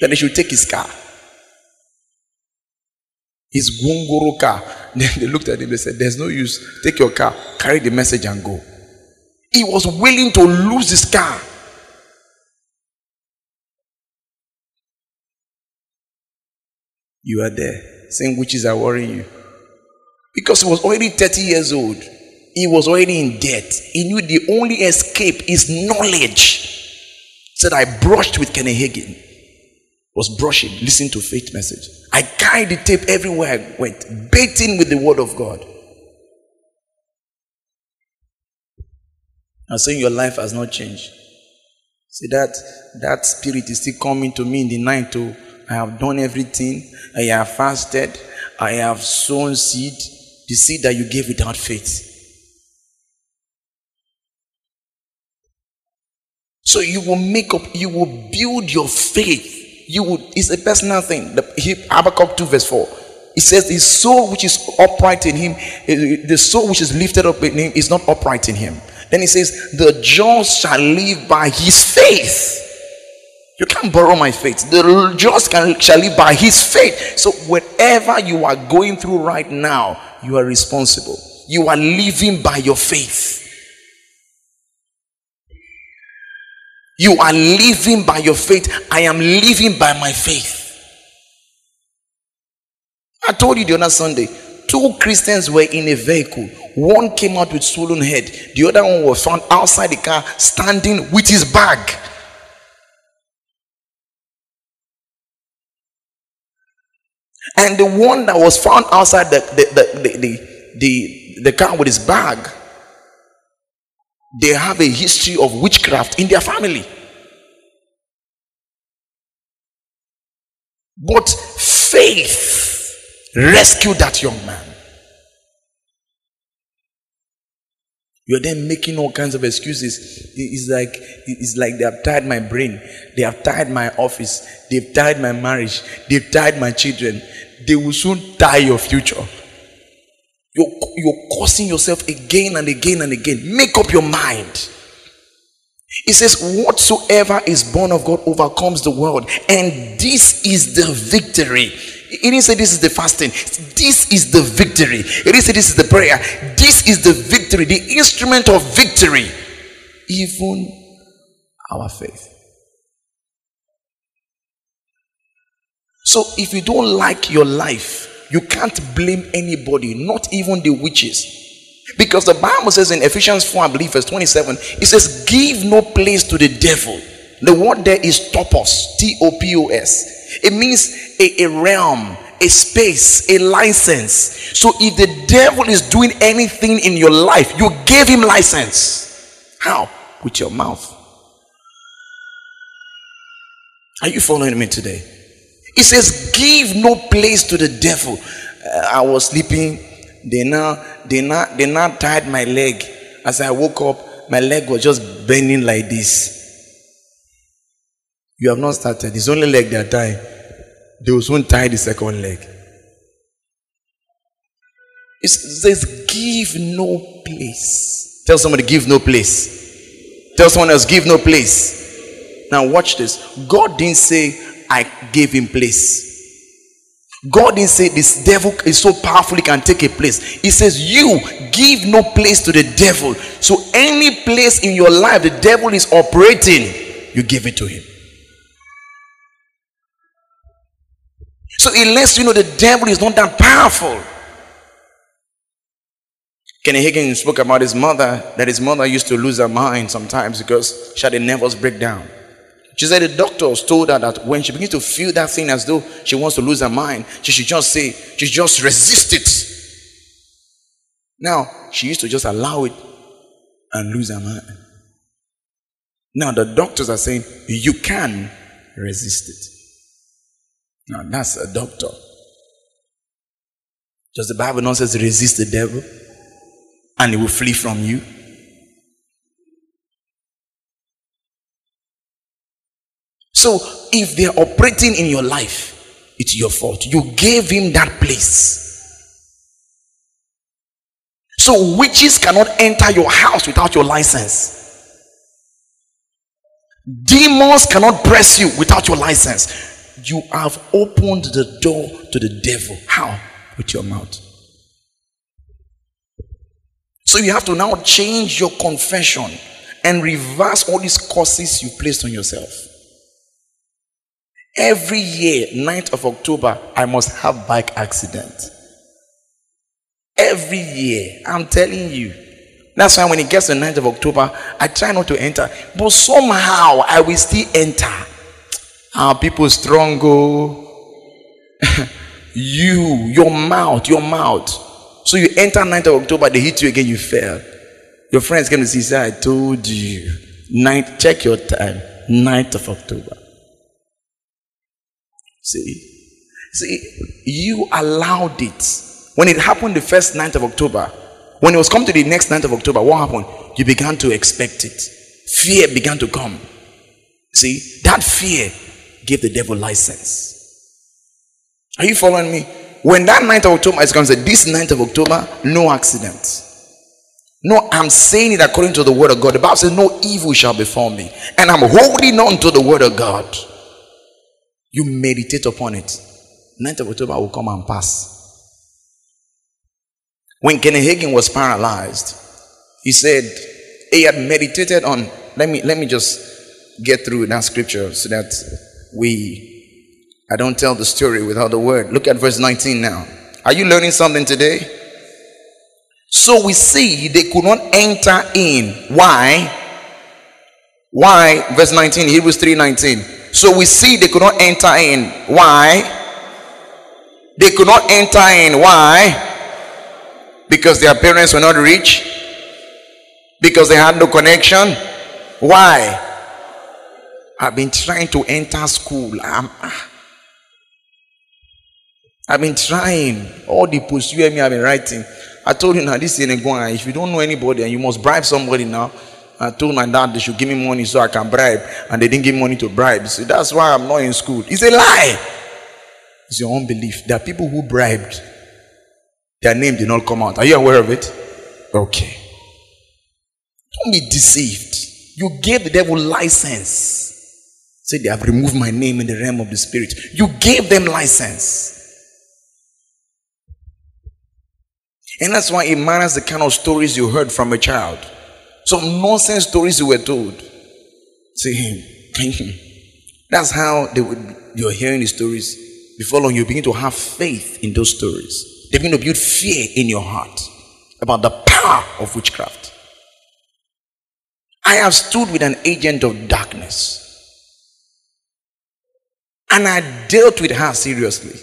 Then they should take his car. His Gunguru car. (laughs) Then they looked at him, they said, There's no use. Take your car, carry the message, and go. He was willing to lose his car. You are there saying witches are worrying you. Because he was already 30 years old. He was already in debt. He knew the only escape is knowledge. Said, I brushed with Kenneth Hagin. Was brushing, listening to faith message. I carried the tape everywhere I went, baiting with the word of God. I'm saying your life has not changed. See that that spirit is still coming to me in the night to I have done everything. I have fasted. I have sown seed. The seed that you gave without faith. So you will make up, you will build your faith. You will, it's a personal thing. The Habakkuk 2, verse 4. It says, His soul which is upright in him, eh, the soul which is lifted up in him is not upright in him. Then he says, The just shall live by his faith. You can't borrow my faith. The just can, shall live by his faith. So, whatever you are going through right now, you are responsible. You are living by your faith. You are living by your faith. I am living by my faith. I told you the other Sunday, two Christians were in a vehicle. One came out with swollen head. The other one was found outside the car standing with his bag. And the one that was found outside the, the, the, the, the, the car with his bag, they have a history of witchcraft in their family. But faith rescued that young man. You're then making all kinds of excuses. It's like it's like they have tied my brain, they have tied my office, they've tied my marriage, they've tied my children. They will soon die your future. You're, you're causing yourself again and again and again. Make up your mind. It says, Whatsoever is born of God overcomes the world, and this is the victory. It didn't say this is the fasting. This is the victory. It didn't say this is the prayer. This is the victory, the instrument of victory. Even our faith. So if you don't like your life, you can't blame anybody, not even the witches. Because the Bible says in Ephesians 4, I believe, verse 27, it says, Give no place to the devil. The word there is topos, T O P O S. It means a, a realm, a space, a license. So if the devil is doing anything in your life, you gave him license. How? With your mouth. Are you following me today? It says, Give no place to the devil. Uh, I was sleeping. They now, they now, they now tied my leg. As I woke up, my leg was just bending like this. You have not started. It's only leg are tying. They will soon tie the second leg. It says, give no place. Tell somebody, give no place. Tell someone else, give no place. Now, watch this. God didn't say, I gave him place. God didn't say this devil is so powerful he can take a place. He says, You give no place to the devil. So, any place in your life the devil is operating, you give it to him. So it lets you know the devil is not that powerful. Kenneth Hagin spoke about his mother, that his mother used to lose her mind sometimes because she had a nervous breakdown. She said the doctors told her that when she begins to feel that thing as though she wants to lose her mind, she should just say, she should just resist it. Now, she used to just allow it and lose her mind. Now, the doctors are saying, you can resist it. Now that's a doctor. Does the Bible not says resist the devil and he will flee from you? So if they're operating in your life, it's your fault. You gave him that place. So witches cannot enter your house without your license. Demons cannot press you without your license. you have opened the door to the devil. How? With your mouth. So you have to now change your confession and reverse all these curses you placed on yourself. Every year, 9th of October, I must have bike accident. Every year, I'm telling you. That's why when it gets to the 9th of October, I try not to enter. But somehow I will still enter. Our people strong go. Oh. (laughs) you, your mouth, your mouth. So you enter 9th of October, they hit you again, you fail. Your friends came to see, say, I told you. Ninth, check your time. 9th of October. See? See, you allowed it. When it happened the first 9th of October, when it was come to the next 9th of October, what happened? You began to expect it. Fear began to come. See, that fear gave the devil license. Are you following me? When that 9th of October is coming, this 9th of October, no accident. No, I'm saying it according to the word of God. The Bible says, No evil shall befall me. And I'm holding on to the word of God. You meditate upon it. 9th of October will come and pass. When Kenneth Hagin was paralyzed, he said he had meditated on. Let me let me just get through that scripture so that we I don't tell the story without the word. Look at verse 19 now. Are you learning something today? So we see they could not enter in. Why? Why? Verse 19, Hebrews 3:19. So we see they could not enter in. Why? They could not enter in. Why? Because their parents were not rich? Because they had no connection? Why? I've been trying to enter school. I'm, ah. I've been trying. All the posts you and me have been writing. I told you now, this is going. If you don't know anybody and you must bribe somebody now, I told my dad they should give me money so I can bribe, and they didn't give money to bribe. So that's why I'm not in school. It's a lie. It's your unbelief. There are people who bribed, their name did not come out. Are you aware of it? Okay. Don't be deceived. You gave the devil license. Say they have removed my name in the realm of the spirit. You gave them license. And that's why it matters the kind of stories you heard from a child. Some nonsense stories you were told. See, him. that's how they would, you're hearing the stories. Before long, you begin to have faith in those stories. They begin to build fear in your heart about the power of witchcraft. I have stood with an agent of darkness. And I dealt with her seriously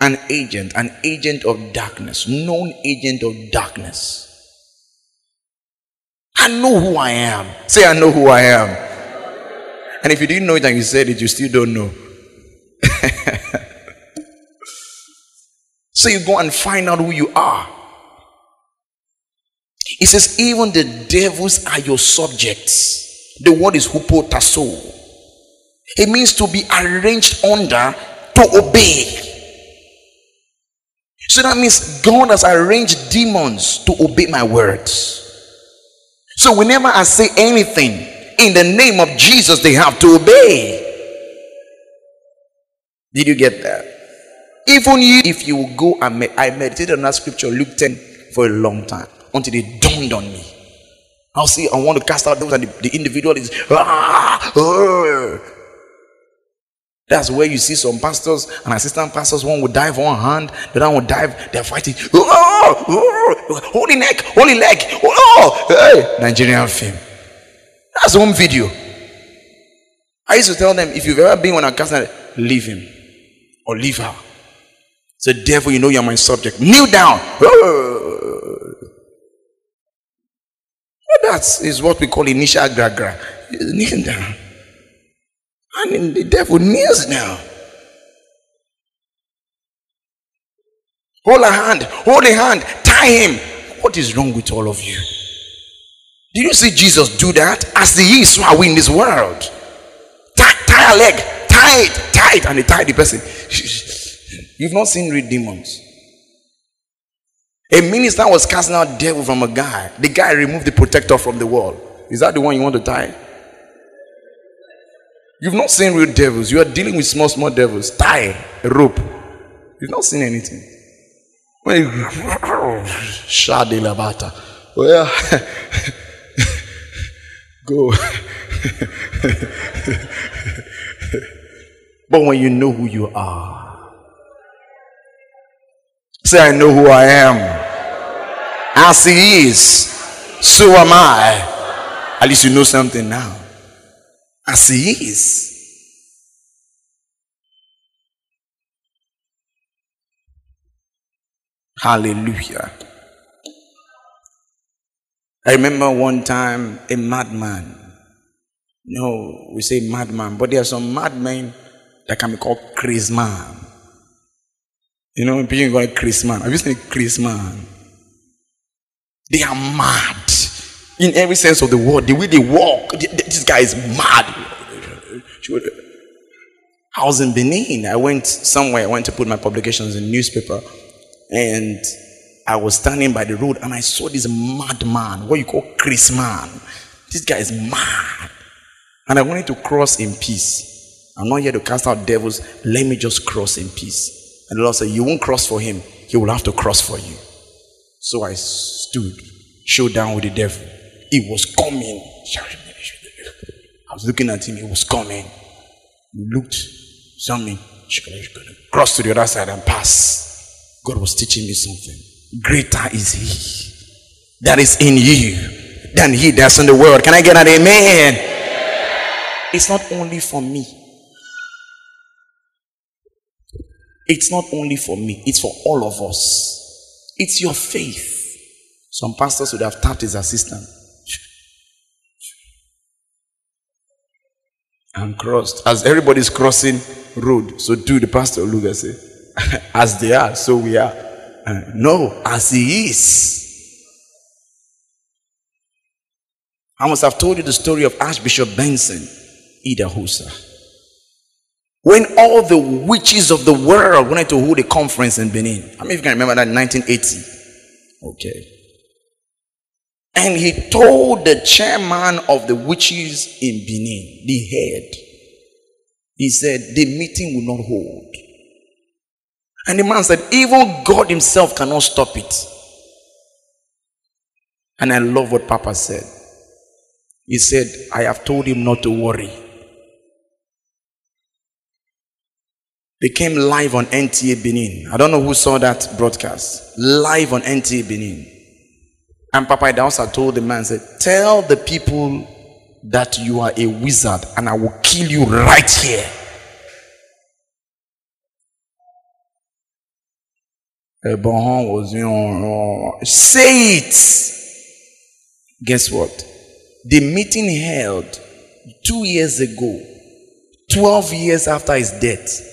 an agent, an agent of darkness, known agent of darkness. I know who I am. Say, I know who I am. And if you didn't know it and you said it, you still don't know. (laughs) so you go and find out who you are. It says, even the devils are your subjects. The word is hupotasso. It means to be arranged under to obey. So that means God has arranged demons to obey my words. So whenever I say anything in the name of Jesus, they have to obey. Did you get that? Even you, if you go and med- I meditated on that scripture, Luke 10, for a long time until it dawned on me. I'll see, I want to cast out those, and the, the individual is, ah, ah. That's where you see some pastors and assistant pastors. One will dive one hand, the other will dive. They're fighting. Oh, oh, holy neck, holy leg. Oh, hey, Nigerian film. That's home video. I used to tell them if you've ever been on a castle, leave him or leave her. Say, devil, you know you're my subject. Kneel down. Oh. That is what we call initial gragra. Kneel down. And the devil kneels now. Hold a hand, hold a hand, tie him. What is wrong with all of you? Did you see Jesus do that? As he is, so are we in this world. Tie, tie a leg, tie it, tie it, and they tie the person. You've not seen read demons. A minister was casting out devil from a guy. The guy removed the protector from the wall. Is that the one you want to tie? You've not seen real devils. You are dealing with small, small devils. Tie a rope. You've not seen anything. Shadi Labata. Well, (laughs) go. (laughs) but when you know who you are, say, I know who I am. As he is, so am I. At least you know something now. As he is. Hallelujah. I remember one time a madman. No, we say madman, but there are some madmen that can be called crazy man. You know, people call it crazy man. Have you seen crazy man? They are mad in every sense of the word. The way they walk, this guy is mad. I was in Benin. I went somewhere. I went to put my publications in newspaper, and I was standing by the road, and I saw this madman, what you call Chris man. This guy is mad, and I wanted to cross in peace. I'm not here to cast out devils. Let me just cross in peace. And the Lord said, "You won't cross for him. He will have to cross for you." So I stood, showdown with the devil. He was coming. I was looking at him, he was coming. He looked, saw me, cross to the other side and pass. God was teaching me something. Greater is he that is in you than he that's in the world. Can I get an amen? It's not only for me. It's not only for me, it's for all of us. It's your faith. Some pastors would have tapped his assistant and crossed. As everybody's crossing road, so do the pastor look and say, (laughs) as they are, so we are. Uh, no, as he is. I must have told you the story of Archbishop Benson Idahosa. When all the witches of the world wanted to hold a conference in Benin. I mean, if you can remember that in 1980. Okay. And he told the chairman of the witches in Benin, the head, he said, the meeting will not hold. And the man said, even God himself cannot stop it. And I love what Papa said. He said, I have told him not to worry. They came live on NTA Benin. I don't know who saw that broadcast. Live on NTA Benin. And Papa Idahosa told the man, said, Tell the people that you are a wizard and I will kill you right here. Was you know, say it. Guess what? The meeting held two years ago, 12 years after his death.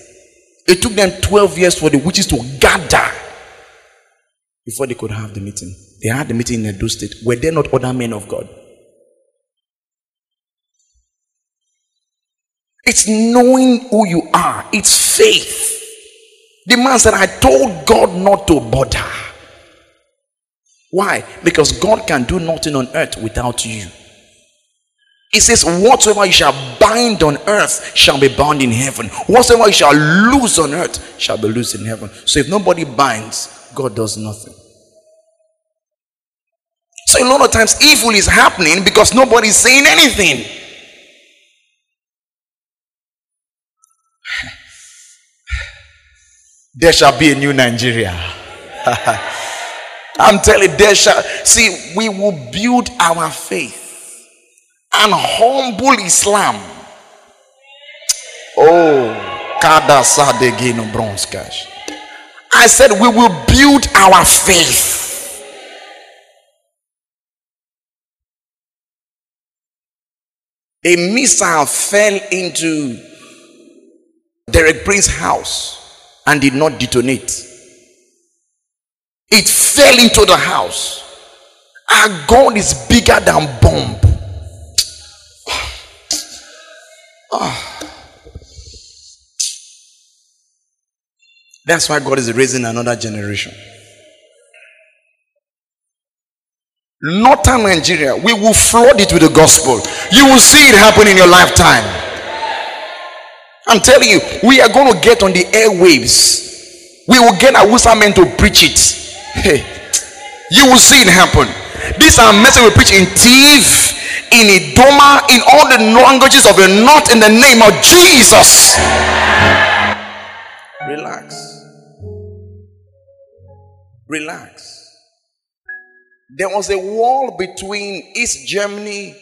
It took them 12 years for the witches to gather before they could have the meeting. They had the meeting in a Edo State. Were there not other men of God? It's knowing who you are, it's faith. The man said, I told God not to bother. Why? Because God can do nothing on earth without you. He says, Whatsoever you shall bind on earth shall be bound in heaven. Whatsoever you shall loose on earth shall be loosed in heaven. So if nobody binds, God does nothing. So a lot of times evil is happening because nobody is saying anything. There shall be a new Nigeria. (laughs) I'm telling there shall see, we will build our faith and humble Islam. Oh, Kadasa Degino Bronskash. I said, we will build our faith. A missile fell into Derek Prince's house and did not detonate. It fell into the house. Our God is bigger than bomb. Oh. That's why God is raising another generation. Northern Nigeria, we will flood it with the gospel. You will see it happen in your lifetime. I'm telling you, we are going to get on the airwaves. We will get a men to preach it. Hey, you will see it happen. These are message we preach in Tiv, in Idoma, in all the languages of the north in the name of Jesus. Relax. Relax. There was a wall between East Germany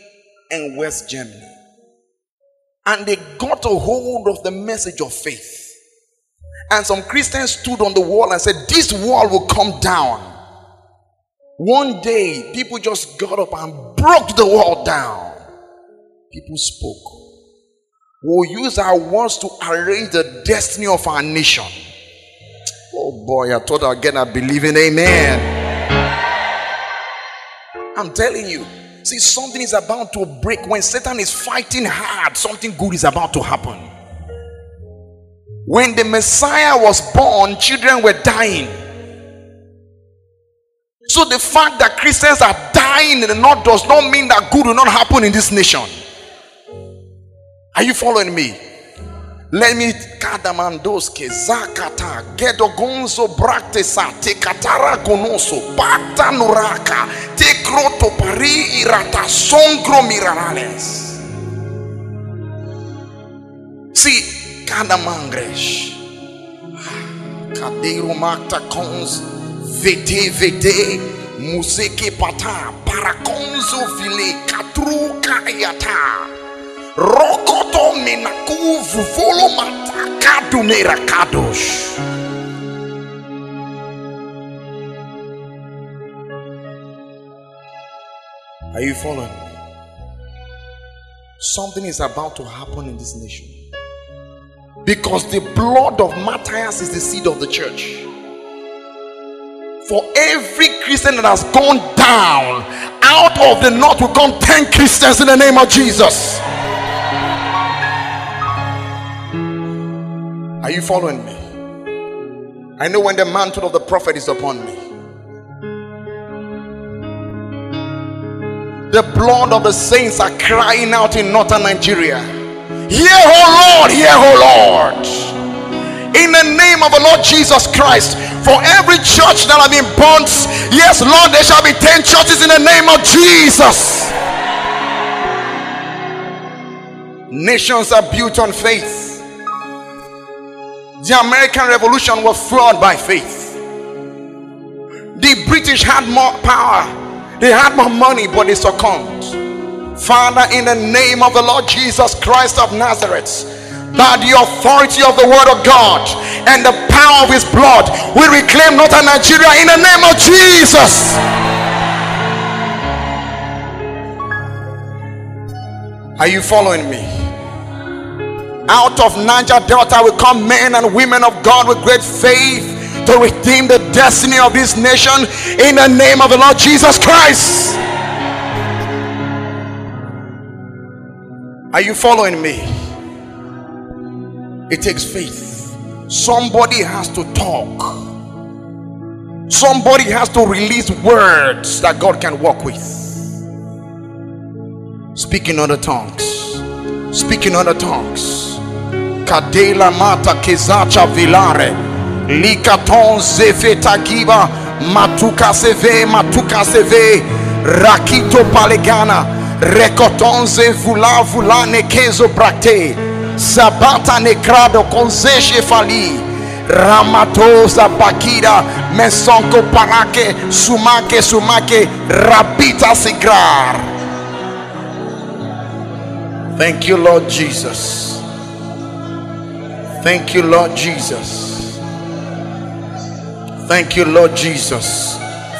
and West Germany. And they got a hold of the message of faith. And some Christians stood on the wall and said, This wall will come down. One day, people just got up and broke the wall down. People spoke. We'll use our words to arrange the destiny of our nation. Oh boy, I thought I'd get a believing amen. I'm telling you. See, something is about to break. When Satan is fighting hard, something good is about to happen. When the Messiah was born, children were dying. So the fact that Christians are dying in the north does not mean that good will not happen in this nation. Are you following me? Let me kadamandoske zakata gedogonzo braktesa te katara gonoso bata nuraka te kroto pari irata songro mirarales. See, kadamangresh. Kadero makta kons vete vete museke pata parakonzo vile katru kayata. Rokoto menakuvu volo matakadu nerakadosh. Are you following? Me? Something is about to happen in this nation. Because the blood of martyrs is the seed of the church. For every Christian that has gone down out of the north will come 10 Christians in the name of Jesus. Are you following me? I know when the mantle of the prophet is upon me, the blood of the saints are crying out in northern Nigeria. Hear, oh Lord, hear, oh Lord. In the name of the Lord Jesus Christ, for every church that have been burnt, yes, Lord, there shall be 10 churches in the name of Jesus. Nations are built on faith. The American Revolution was flawed by faith. The British had more power, they had more money, but they succumbed. Father, in the name of the Lord Jesus Christ of Nazareth, by the authority of the word of God and the power of his blood, we reclaim northern Nigeria in the name of Jesus. Are you following me? Out of Niger Delta will come men and women of God with great faith to redeem the destiny of this nation in the name of the Lord Jesus Christ. Are you following me? It takes faith. Somebody has to talk. Somebody has to release words that God can work with. Speaking other tongues. Speaking other tongues kadela mata kezacha vilare. Likaton zefe tagiba matuka seve matuka seve rakito palegana rekotonze vula vula nekezo brakte. Sabata nekrado konzeshe fali. Ramatosa bakira mesonko parake sumake sumake rabita sigrar. Thank you lord jesus Thank you, Lord Jesus. Thank you, Lord Jesus.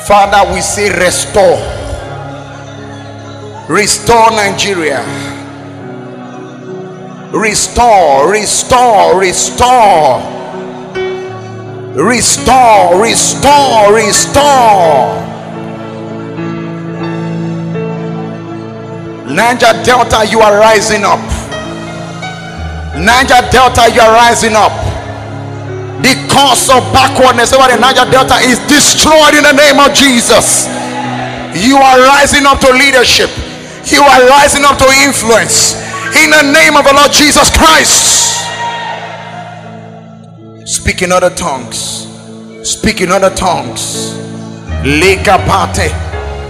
Father, we say restore. Restore Nigeria. Restore, restore, restore. Restore, restore, restore. Niger Delta, you are rising up. Niger Delta, you are rising up. The cause of backwardness over the Niger Delta is destroyed in the name of Jesus. You are rising up to leadership. You are rising up to influence in the name of the Lord Jesus Christ. Speak in other tongues. Speak in other tongues. Lega pate.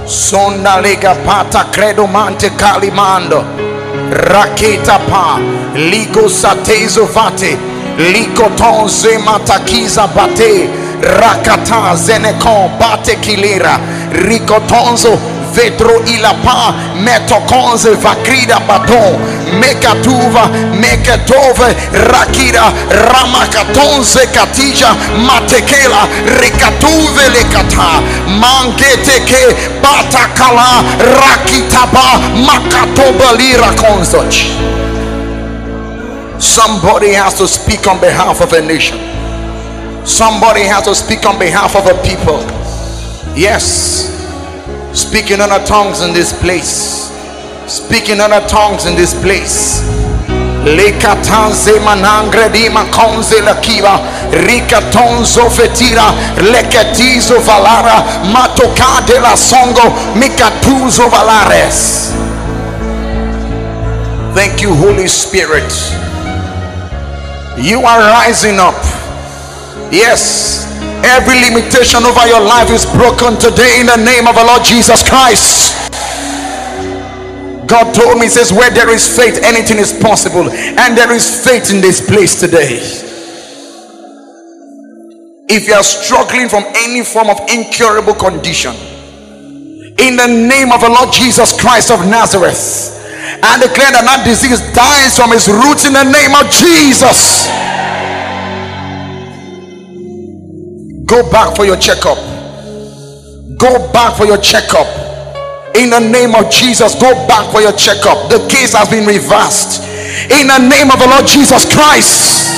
Sonda lega pata credo mante calimando. Raketa pa. Ligo satezo vate. Liko tonze matakiza bate. Rakata zenekon bate kilera. Rikotonzo vetro ilapa metokonze vakrida baton mekatuva meketove rakira ramakatonze katija matekela rekatuve lekata mangeteke batakala rakitaba makatobalira konzoch somebody has to speak on behalf of a nation. Somebody has to speak on behalf of a people. Yes speaking other tongues in this place. Speaking other tongues in this place. Lekatanze manangre di makonze lakiva rikatonzo fetira. Leketizo valara. Matokade la songo. Mikatuzo valares. Thank you holy spirit. You are rising up. Yes Every limitation over your life is broken today in the name of the Lord Jesus Christ. God told me, says, Where there is faith, anything is possible. And there is faith in this place today. If you are struggling from any form of incurable condition, in the name of the Lord Jesus Christ of Nazareth, I declare that that disease dies from its roots in the name of Jesus. Go back for your checkup. Go back for your checkup. In the name of Jesus, go back for your checkup. The case has been reversed. In the name of the Lord Jesus Christ.